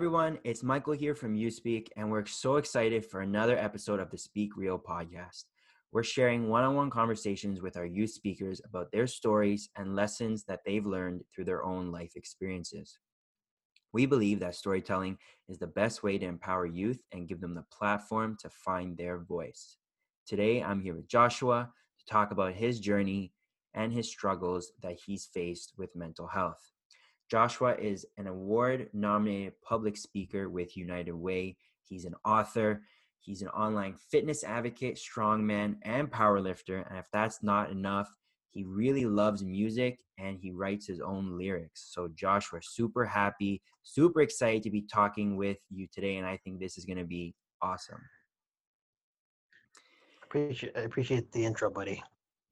everyone, it's Michael here from YouSpeak, and we're so excited for another episode of the Speak Real podcast. We're sharing one on one conversations with our youth speakers about their stories and lessons that they've learned through their own life experiences. We believe that storytelling is the best way to empower youth and give them the platform to find their voice. Today, I'm here with Joshua to talk about his journey and his struggles that he's faced with mental health. Joshua is an award nominated public speaker with United Way. He's an author, he's an online fitness advocate, strongman, and powerlifter. And if that's not enough, he really loves music and he writes his own lyrics. So, Josh, we're super happy, super excited to be talking with you today. And I think this is going to be awesome. Appreciate, I appreciate the intro, buddy.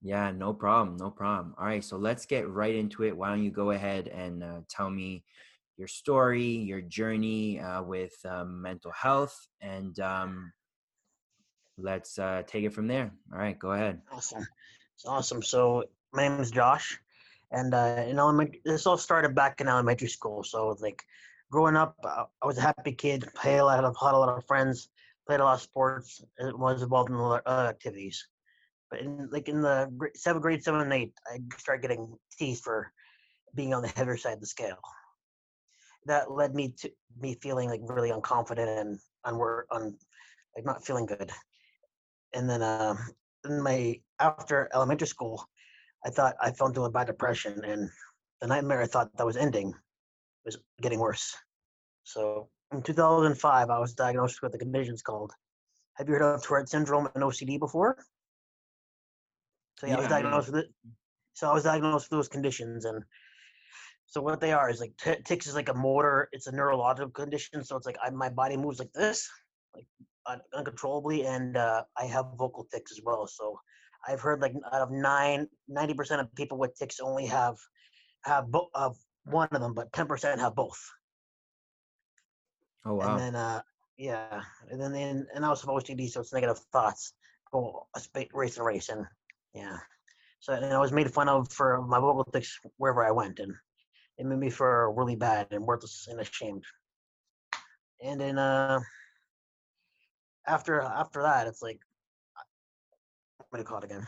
Yeah, no problem. No problem. All right. So, let's get right into it. Why don't you go ahead and uh, tell me your story, your journey uh, with um, mental health, and um, let's uh, take it from there. All right. Go ahead. Awesome. It's awesome. So my name is Josh, and uh, in elementary, this all started back in elementary school. So like growing up, uh, I was a happy kid. Played a lot of had a lot of friends. Played a lot of sports. Was involved in a lot of activities. But in like in the seventh grade, seven and eight, I started getting teased for being on the heavier side of the scale. That led me to me feeling like really unconfident and unwor- un, like not feeling good. And then uh, in my after elementary school, I thought I fell into a bad depression, and the nightmare I thought that was ending was getting worse. So in 2005, I was diagnosed with a condition called. Have you heard of Tourette syndrome and OCD before? So yeah, yeah I was diagnosed with it. So I was diagnosed with those conditions, and so what they are is like t- tics is like a motor. It's a neurological condition. So it's like I, my body moves like this, like uncontrollably, and uh, I have vocal tics as well. So I've heard like out of nine, 90% of people with tics only have have of one of them, but 10% have both. Oh wow! And then uh, yeah, and then and, and I was supposed to OCD, so it's negative thoughts. Go a space, race and race, and yeah. So and I was made fun of for my vocal tics wherever I went, and it made me feel really bad and worthless and ashamed. And then uh, after after that, it's like what do you call it again?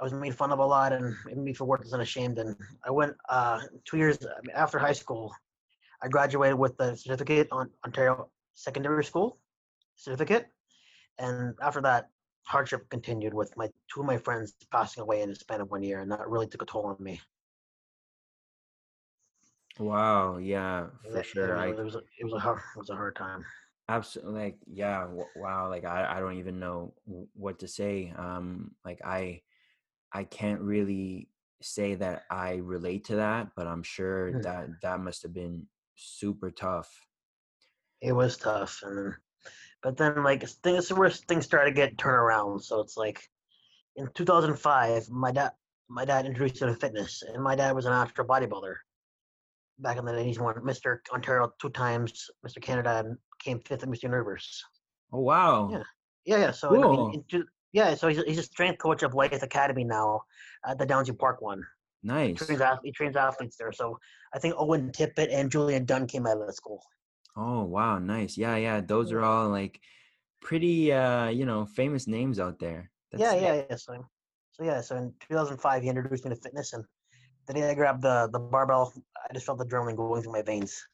I was made fun of a lot and it made me for worthless and ashamed. And I went uh, two years after high school. I graduated with a certificate on Ontario Secondary School certificate, and after that, hardship continued with my two of my friends passing away in the span of one year, and that really took a toll on me. Wow, yeah, for sure. It was, it was, a, it was a hard, it was a hard time. Absolutely, like yeah, wow. Like I, I don't even know what to say. Um, like I, I can't really say that I relate to that, but I'm sure mm. that that must have been super tough. It was tough, and but then like things where things started to get turned around. So it's like in 2005, my dad, my dad introduced me to fitness, and my dad was an amateur bodybuilder back in the days. He won Mr. Ontario two times, Mr. Canada, and came fifth at Mr. Universe. Oh wow! Yeah, yeah, yeah. So cool. I mean, into, yeah, so he's, he's a strength coach of Blyth Academy now at the Downsview Park one. Nice. He trains, he trains athletes there. So I think Owen Tippett and Julian Dunn came out of the school. Oh wow, nice. Yeah, yeah. Those are all like pretty uh, you know, famous names out there. That's yeah, yeah, yeah. So, so yeah, so in 2005 he introduced me to fitness and the day I grabbed the the barbell, I just felt the adrenaline going through my veins.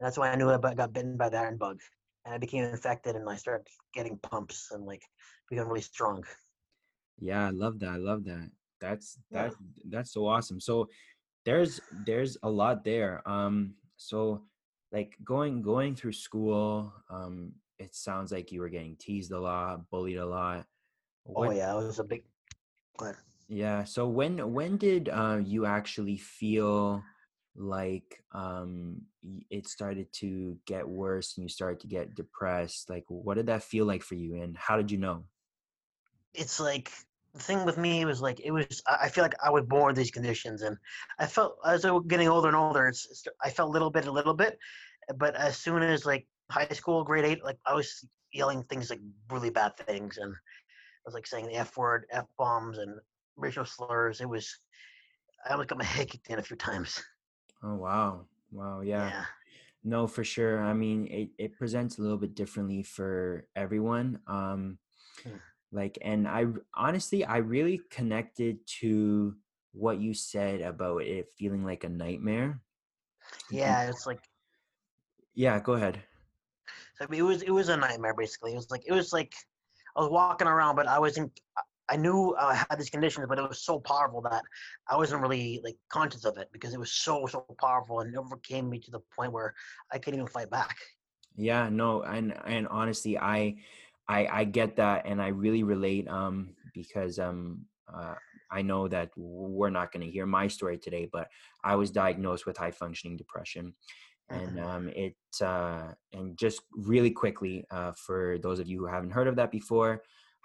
And that's why I knew I got bitten by the iron bug and I became infected and I started getting pumps and like become really strong. Yeah, I love that. I love that. That's that yeah. that's so awesome. So there's there's a lot there. Um so like going going through school, um it sounds like you were getting teased a lot, bullied a lot. Oh, what, oh yeah, it was a big Yeah, so when when did uh you actually feel like um it started to get worse and you started to get depressed? Like what did that feel like for you and how did you know? It's like the thing with me was like it was i feel like i was born with these conditions and i felt as i was getting older and older it's, it's i felt a little bit a little bit but as soon as like high school grade eight like i was yelling things like really bad things and i was like saying the f word f bombs and racial slurs it was i almost got my head kicked in a few times Oh wow. Wow, yeah. Yeah. No, for sure. I mean, it, it presents a little bit differently for everyone. Um, Hmm. Like, and i honestly, I really connected to what you said about it feeling like a nightmare. Yeah, it's like Yeah, go ahead. I mean, it was it was a nightmare basically. It was like it was like I was walking around, but I wasn't. I knew I had these conditions, but it was so powerful that I wasn't really like conscious of it because it was so so powerful and it overcame me to the point where I couldn't even fight back. Yeah, no, and and honestly, I I I get that, and I really relate. Um, because um, uh, I know that we're not going to hear my story today, but I was diagnosed with high functioning depression, and Mhm. um, it uh, and just really quickly uh, for those of you who haven't heard of that before,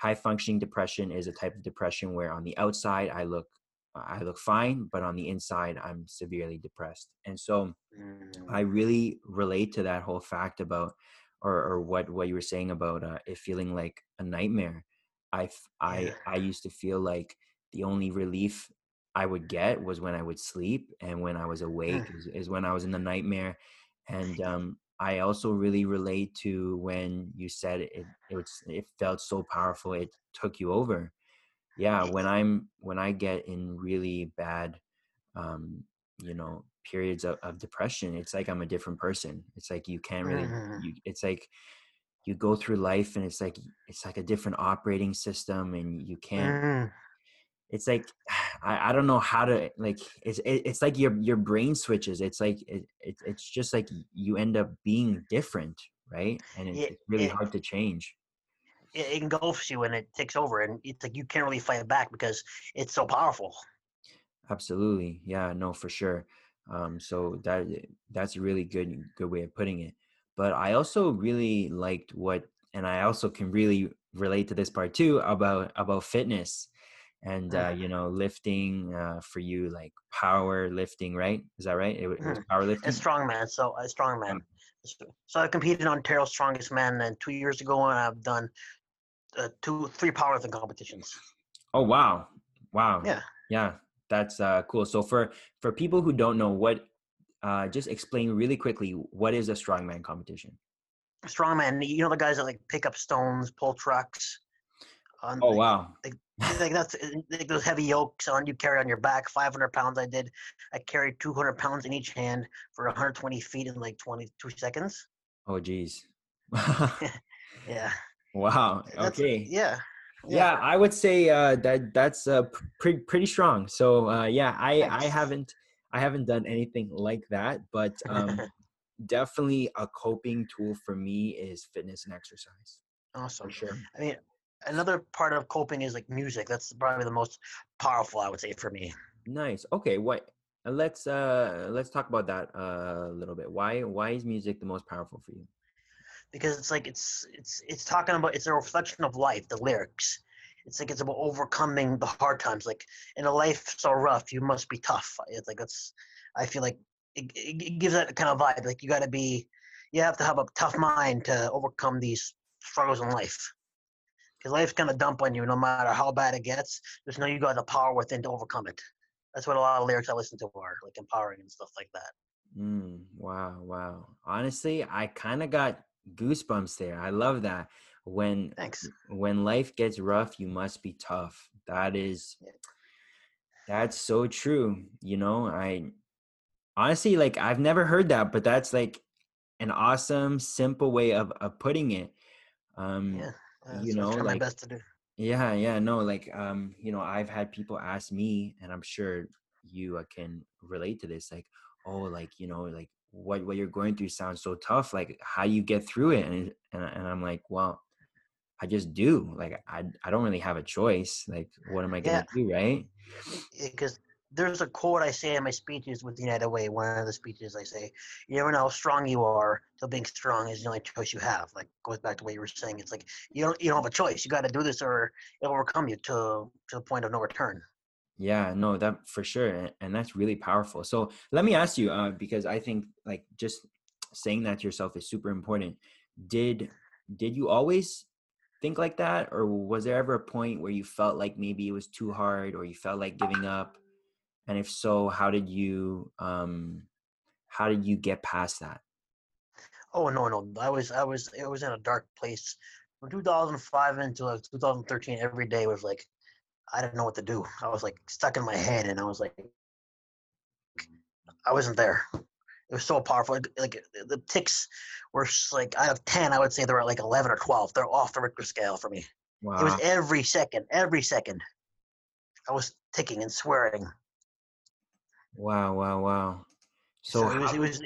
high functioning depression is a type of depression where on the outside I look I look fine, but on the inside I'm severely depressed, and so. I Mm. really relate to that whole fact about, or, or what what you were saying about uh, it feeling like a nightmare. I. I I used to feel like the only relief I would get was when I would sleep, and when I was awake is, is when I was in the nightmare. And um, I also really relate to when you said it it was it felt so powerful it took you over. Yeah, when I'm when I get in really bad um, you know periods of, of depression it's like i'm a different person it's like you can't really Mhm. you it's like you go through life and it's like it's like a different operating system and you can't Mm. it's like i, I don't know how to like it's it, it's like your your brain switches it's like it, it it's just like you end up being different right and it, It, it's really hard to change it engulfs you and it takes over, and it's like you can't really fight back because it's so powerful. Absolutely. Yeah, no, for sure. Um, so that that's a really good good way of putting it. But I also really liked what and I also can really relate to this part too about about fitness and Mm. uh, you know, lifting uh, for you like power lifting, right? Is that right? It, it was power And lifting? strongman, so a Yeah. strongman. So so I competed on Ontario's Strongest Man, and two years ago, and I've done uh, two, three powerlifting competitions. Oh wow. Wow. Yeah. Yeah. That's uh cool. So for for people who don't know what uh just explain really quickly what is a strongman competition? Strongman, you know the guys that like pick up stones, pull trucks, on Oh like, wow. like that's uh, like those heavy yokes on you carry on your back. Five hundred pounds. I did. I carried two hundred pounds in each hand for one hundred twenty feet in like twenty two seconds. Oh geez. Yeah, wow. that's Okay. yeah, Yeah, I would say uh, that that's uh, pretty pretty strong. So uh, yeah, I I haven't I haven't done anything like that, but um, definitely a coping tool for me is fitness and exercise awesome. for sure. I mean, another part of coping is like music. That's probably the most powerful, I would say, for me. Nice. Okay. What? Let's uh let's talk about that uh, a little bit. Why why is music the most powerful for you? Because it's like it's it's it's talking about it's a reflection of life the lyrics. It's like it's about overcoming the hard times. Like in a life so rough you must be tough. It's like that's i feel like it, it it gives that kind of vibe. Like you got to be you have to have a tough mind to overcome these struggles in life. Because life's gonna dump on you no matter how bad it gets. Just know you got the power within to overcome it. That's what a lot of lyrics i listen to are like empowering and stuff like that. Mm, wow, wow. Honestly, I kind of got goosebumps there. I love that. When thanks when life gets rough, you must be tough. That is that's so true. You know, I honestly like I've never heard that, but that's like an awesome, simple way of of putting it. Um, yeah uh, you so know, try my like best to do yeah, yeah, no, like um, you know, I've had people ask me, and I'm sure you uh, can relate to this, like, oh, like you know, like what what you're going through sounds so tough. Like, how you get through it? And and, and I'm like, well, I just do. Like, I I don't really have a choice. Like, what am I gonna do, right? because there's a quote I say in my speeches with United Way. One of the speeches I say, "You never know how strong you are till being strong is the only choice you have." Like goes back to what you were saying. It's like you don't you don't have a choice. You got to do this, or it'll overcome you to to the point of no return. Yeah, no, that for sure, and that's really powerful. So let me ask you, uh, because I think like just saying that to yourself is super important. Did did you always think like that, or was there ever a point where you felt like maybe it was too hard, or you felt like giving up? And if so, how did you um how did you get past that? Oh no, no, I was, I was, it was in a dark place from 2005 until like 2013. Every day was like, I didn't know what to do. I was like stuck in my head, and I was like, I wasn't there. It was so powerful. Like, like the ticks were just like out of 10, I would say they were like 11 or 12. They're off the Richter scale for me. Wow. It was every second, every second. I was ticking and swearing. wow, wow, wow. So, So it was, how- it was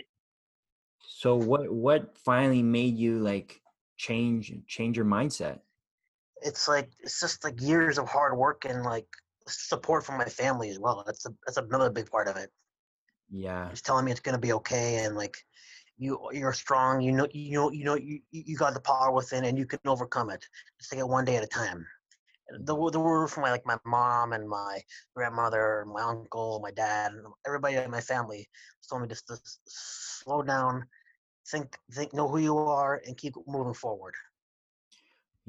so what what finally made you like change change your mindset? It's like it's just like years of hard work and like support from my family as well. That's a, that's another big part of it. Yeah. Just telling me it's gonna be okay and like you you're strong. You know you know you know you you got the power within and you can overcome it. Just take it one day at a time. The the word from my like my mom and my grandmother, my uncle, my dad, and everybody in my family told me just to s- slow down, think think know who you are and keep moving forward.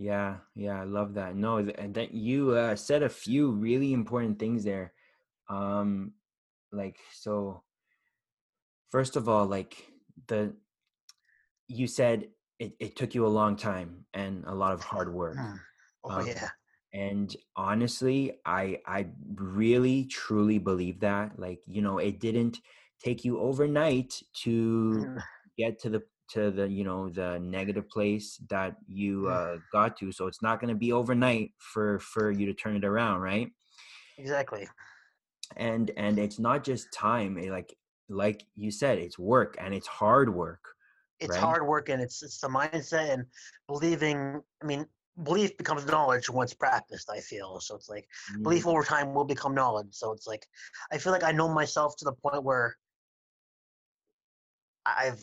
Yeah, yeah, I love that. No, and that you uh, said a few really important things there. Um, like so, first of all, like the you said it, it took you a long time and a lot of hard work. Hmm. Oh Um, yeah. and honestly i i really truly believe that like you know it didn't take you overnight to get to the to the you know the negative place that you Mm. uh, got to so it's not going to be overnight for for you to turn it around right Exactly. and and it's not just time it, like like you said it's work and it's hard work it's right? hard work and it's it's the mindset and believing i mean belief becomes knowledge once practiced i feel so it's like Mm, belief over time will become knowledge so it's like i feel like i know myself to the point where i've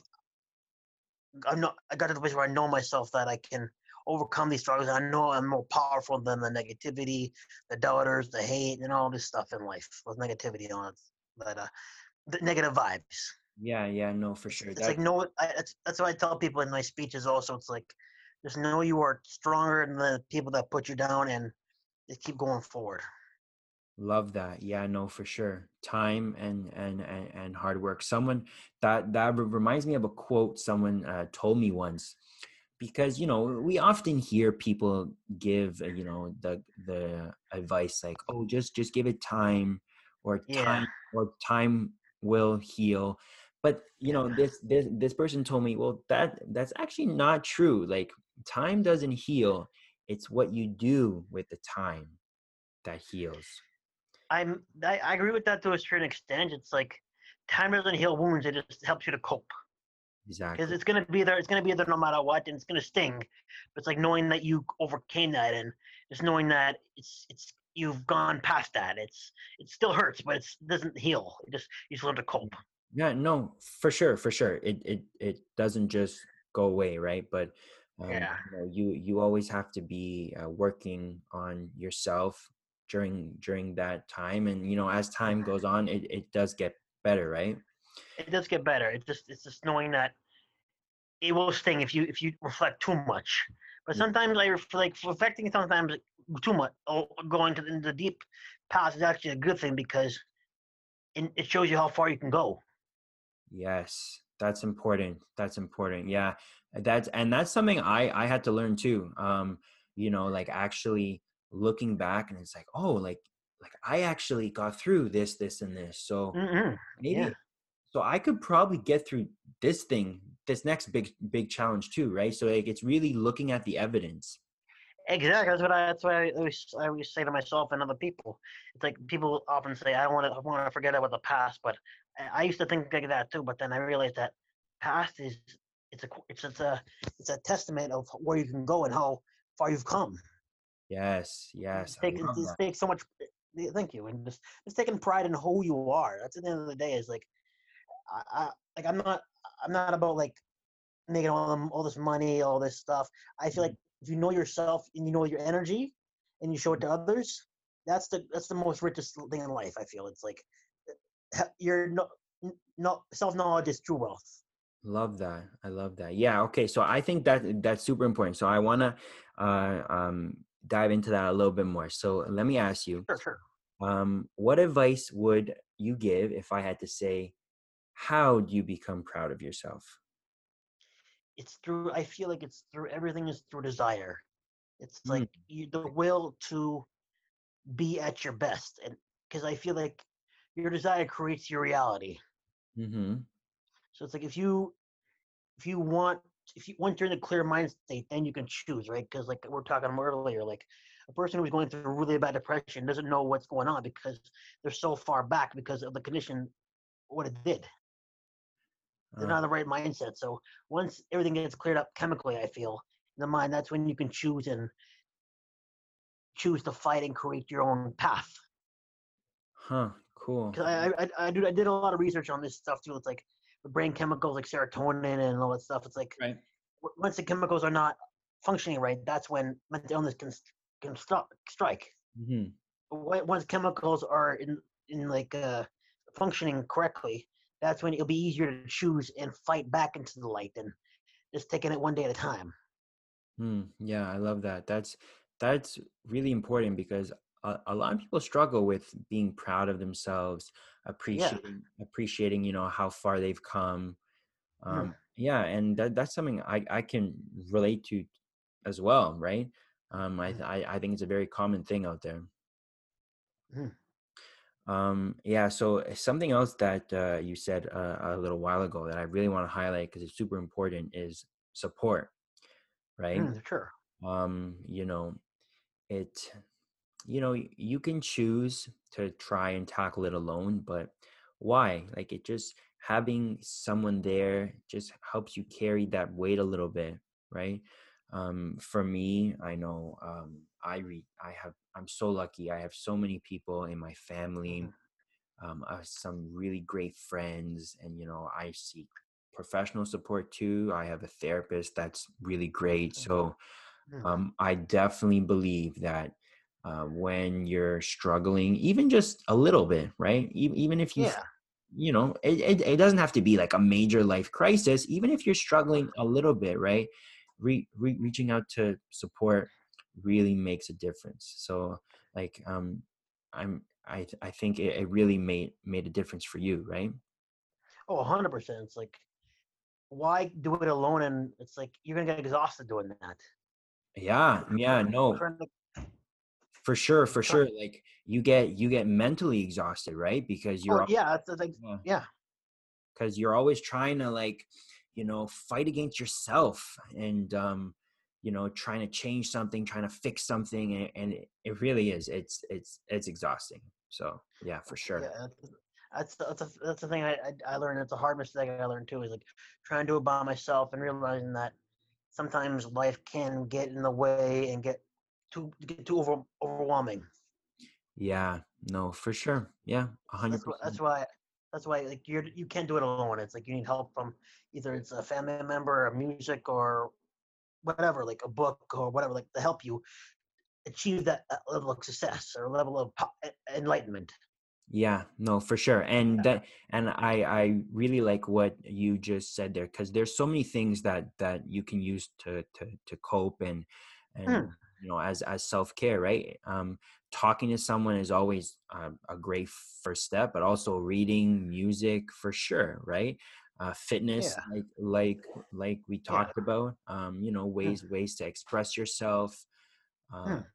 i'm not i got to the place where i know myself that i can overcome these struggles i know i'm more powerful than the negativity the doubters the hate and all this stuff in life with negativity on it that uh the negative vibes. Yeah yeah no for sure it's That- like no I, that's, that's what i tell people in my speeches also it's like just know you are stronger than the people that put you down and just keep going forward Love that. Yeah, no, for sure. Time and and and, and hard work. Someone that that reminds me of a quote someone uh, told me once, because you know we often hear people give uh, you know the the advice like, oh, just just give it time, or Yeah. time or time will heal. But you know this this this person told me, well, that that's actually not true. Like time doesn't heal. It's what you do with the time that heals. I'm I, I agree with that to a certain extent it's like time doesn't heal wounds it just helps you to cope Exactly. because it's going to be there it's going to be there no matter what and it's going to sting but it's like knowing that you overcame that and just knowing that it's it's you've gone past that it's it still hurts but it's, it doesn't heal it just you just learn to cope Yeah, no, for sure, for sure. It it it doesn't just go away, right? But um, Yeah. you know, you you always have to be uh, working on yourself during during that time, and you know, as time goes on, it it does get better, right? it does get better. It's just it's just knowing that it will sting if you if you reflect too much. But sometimes like like reflecting sometimes too much or going to the, the deep past is actually a good thing because it, it shows you how far you can go. Yes, that's important. That's important. Yeah, that's and that's something I I had to learn too. Um, you know, like actually looking back, and it's like, oh, like like I actually got through this, this, and this. So hmm maybe Yeah. so i could probably get through this thing this next big big challenge too right so like it's really looking at the evidence Exactly. That's what I. That's what I always I always say to myself and other people. It's like people often say, "I want to I want to forget about the past," but I- I used to think like that too. But then I realized that past is it's a it's it's a it's a testament of where you can go and how far you've come. Yes yes It's taking love it's that. take so much. Thank you, and just just taking pride in who you are. That's at the end of the day. Is like, I, I like I'm not I'm not about like making all them all this money, all this stuff. I feel like if you know yourself and you know your energy, and you show it to others, that's the that's the most richest thing in life. I feel it's like ha- your no no self knowledge is true wealth. love that i love that yeah okay so i think that that's super important so i want to uh um dive into that a little bit more so let me ask you Sure, sure. um what advice would you give if i had to say how do you become proud of yourself it's through. I feel like it's through everything is through desire. It's Mm. like you, the will to be at your best, and because I feel like your desire creates your reality. Mm-hmm. So it's like if you if you want if you once you're in a clear mind state, then you can choose, right? Because like we we're talking earlier, like a person who's going through really bad depression doesn't know what's going on because they're so far back because of the condition, what it did. They're Uh, not in the right mindset. So once everything gets cleared up chemically, I feel in the mind, that's when you can choose and choose to fight and create your own path. huh. Cool. Because I, I, I, do, I did a lot of research on this stuff too. It's like brain chemicals like serotonin and all that stuff. It's like Right. w- once the chemicals are not functioning right, that's when mental illness can can stop strike. Mm-hmm. Once chemicals are in in like uh, functioning correctly, that's when it'll be easier to choose and fight back into the light than just taking it one day at a time. Mm, yeah, I love that. That's that's really important because a, a lot of people struggle with being proud of themselves, appreciating appreciating, you know, how far they've come. Yeah. Um, yeah, and that that's something I I can relate to as well, right? Um, I Mhm. I, I think it's a very common thing out there. Mhm. Um, yeah, so uh, something else that uh, you said uh, a little while ago that I really want to highlight because it's super important is support, right? Mm, sure. um you know it you know you can choose to try and tackle it alone but why like it just having someone there just helps you carry that weight a little bit right um for me i know um i read i have i'm so lucky i have so many people in my family Mhm. um I have some really great friends and you know i seek professional support too i have a therapist that's really great Mhm. so Mm. um, I definitely believe that uh, when you're struggling, even just a little bit, right? Even if you, Yeah. you know, it, it, it doesn't have to be like a major life crisis. Even if you're struggling a little bit, right? Re- re- reaching out to support really makes a difference. So, like, um, I'm, I, I think it, it really made made a difference for you, right? Oh, 100%. It's like, why do it alone? And it's like, you're going to get exhausted doing that. Yeah, yeah, no, trying to- for sure, for sure. Like, you get you get mentally exhausted, right? Because you're Oh, yeah. That's the thing. Yeah. Because you're always trying to like you know fight against yourself and um you know trying to change something trying to fix something and, and it, it really is it's it's it's exhausting so yeah for sure Yeah. That's, that's, that's, a, that's the thing I, I, I learned. It's a hard mistake I learned too is like trying to do it by myself and realizing that sometimes life can get in the way and get too get too over, overwhelming. yeah no for sure yeah a hundred That's, why- percent that's why that's why like you're you can't do it alone. It's like you need help from either it's a family member, or music, or whatever, like a book or whatever, like to help you achieve that uh, level of success or level of enlightenment. Yeah, no, for sure. And that and I I really like what you just said there because there's so many things that that you can use to to to cope and and Mm. You know as as self-care, right? Um talking to someone is always a, a great first step, but also reading music for sure, right? Uh fitness Yeah. like like like we talked about, um you know, ways ways to express yourself. Uh, Mm.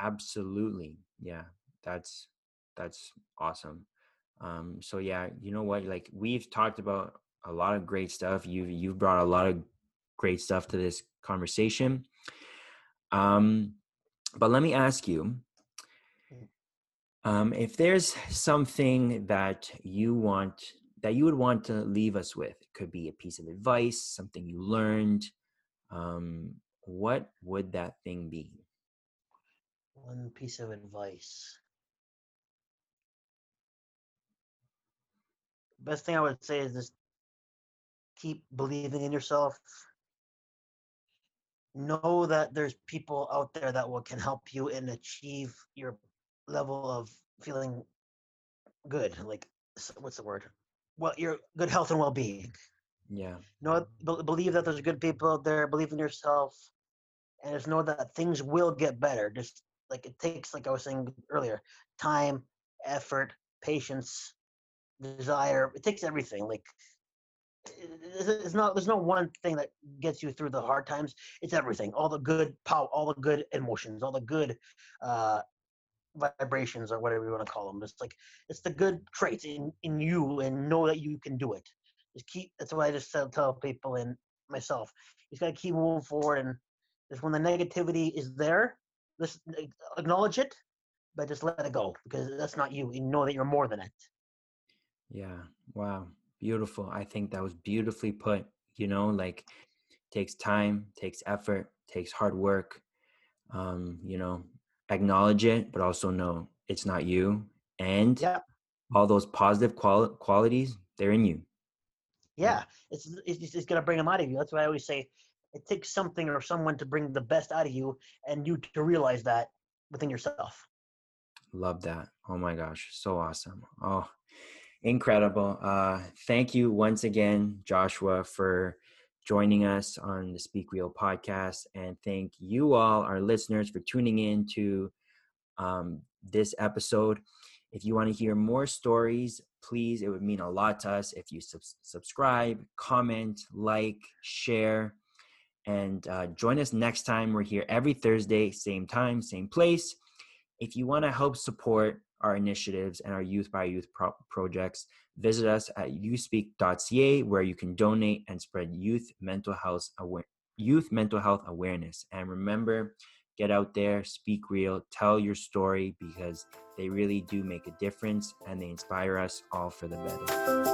absolutely. Yeah. That's that's awesome. Um, so yeah, you know what? Like we've talked about a lot of great stuff. You've you've brought a lot of great stuff to this conversation. Um, but let me ask you, Mm. um, if there's something that you want that you would want to leave us with, it could be a piece of advice, something you learned. Um, what would that thing be? One piece of advice. Best thing I would say is just keep believing in yourself. Know that there's people out there that will can help you and achieve your level of feeling good. Like what's the word? Well, your good health and well-being. Yeah. know be- believe that there's good people out there believe in yourself and just know that things will get better just like it takes like i was saying earlier time effort patience desire it takes everything like it's not there's no one thing that gets you through the hard times. It's everything. All the good power all the good emotions all the good uh vibrations or whatever you want to call them it's like it's the good traits in in you and know that you can do it. Just keep that's what i just tell, tell people and myself. You just got to keep moving forward and just when the negativity is there just acknowledge it but just let it go because that's not you. You know that you're more than it. Yeah. Wow beautiful i think that was beautifully put you know like takes time takes effort takes hard work um you know acknowledge it but also know it's not you and yeah. all those positive quali- qualities they're in you. Yeah it's it's, it's going to bring them out of you that's why i always say it takes something or someone to bring the best out of you and you to realize that within yourself. Love that oh my gosh so awesome oh incredible uh thank you once again joshua for joining us on the speak real podcast and thank you all our listeners for tuning in to um, this episode if you want to hear more stories please it would mean a lot to us if you sub- subscribe comment like share and uh, join us next time. We're here every Thursday, same time, same place. If you want to help support our initiatives and our Youth by Youth pro- projects, visit us at youspeak.ca where you can donate and spread youth mental health youth mental health awareness. And remember, get out there, speak real, tell your story because they really do make a difference and they inspire us all for the better.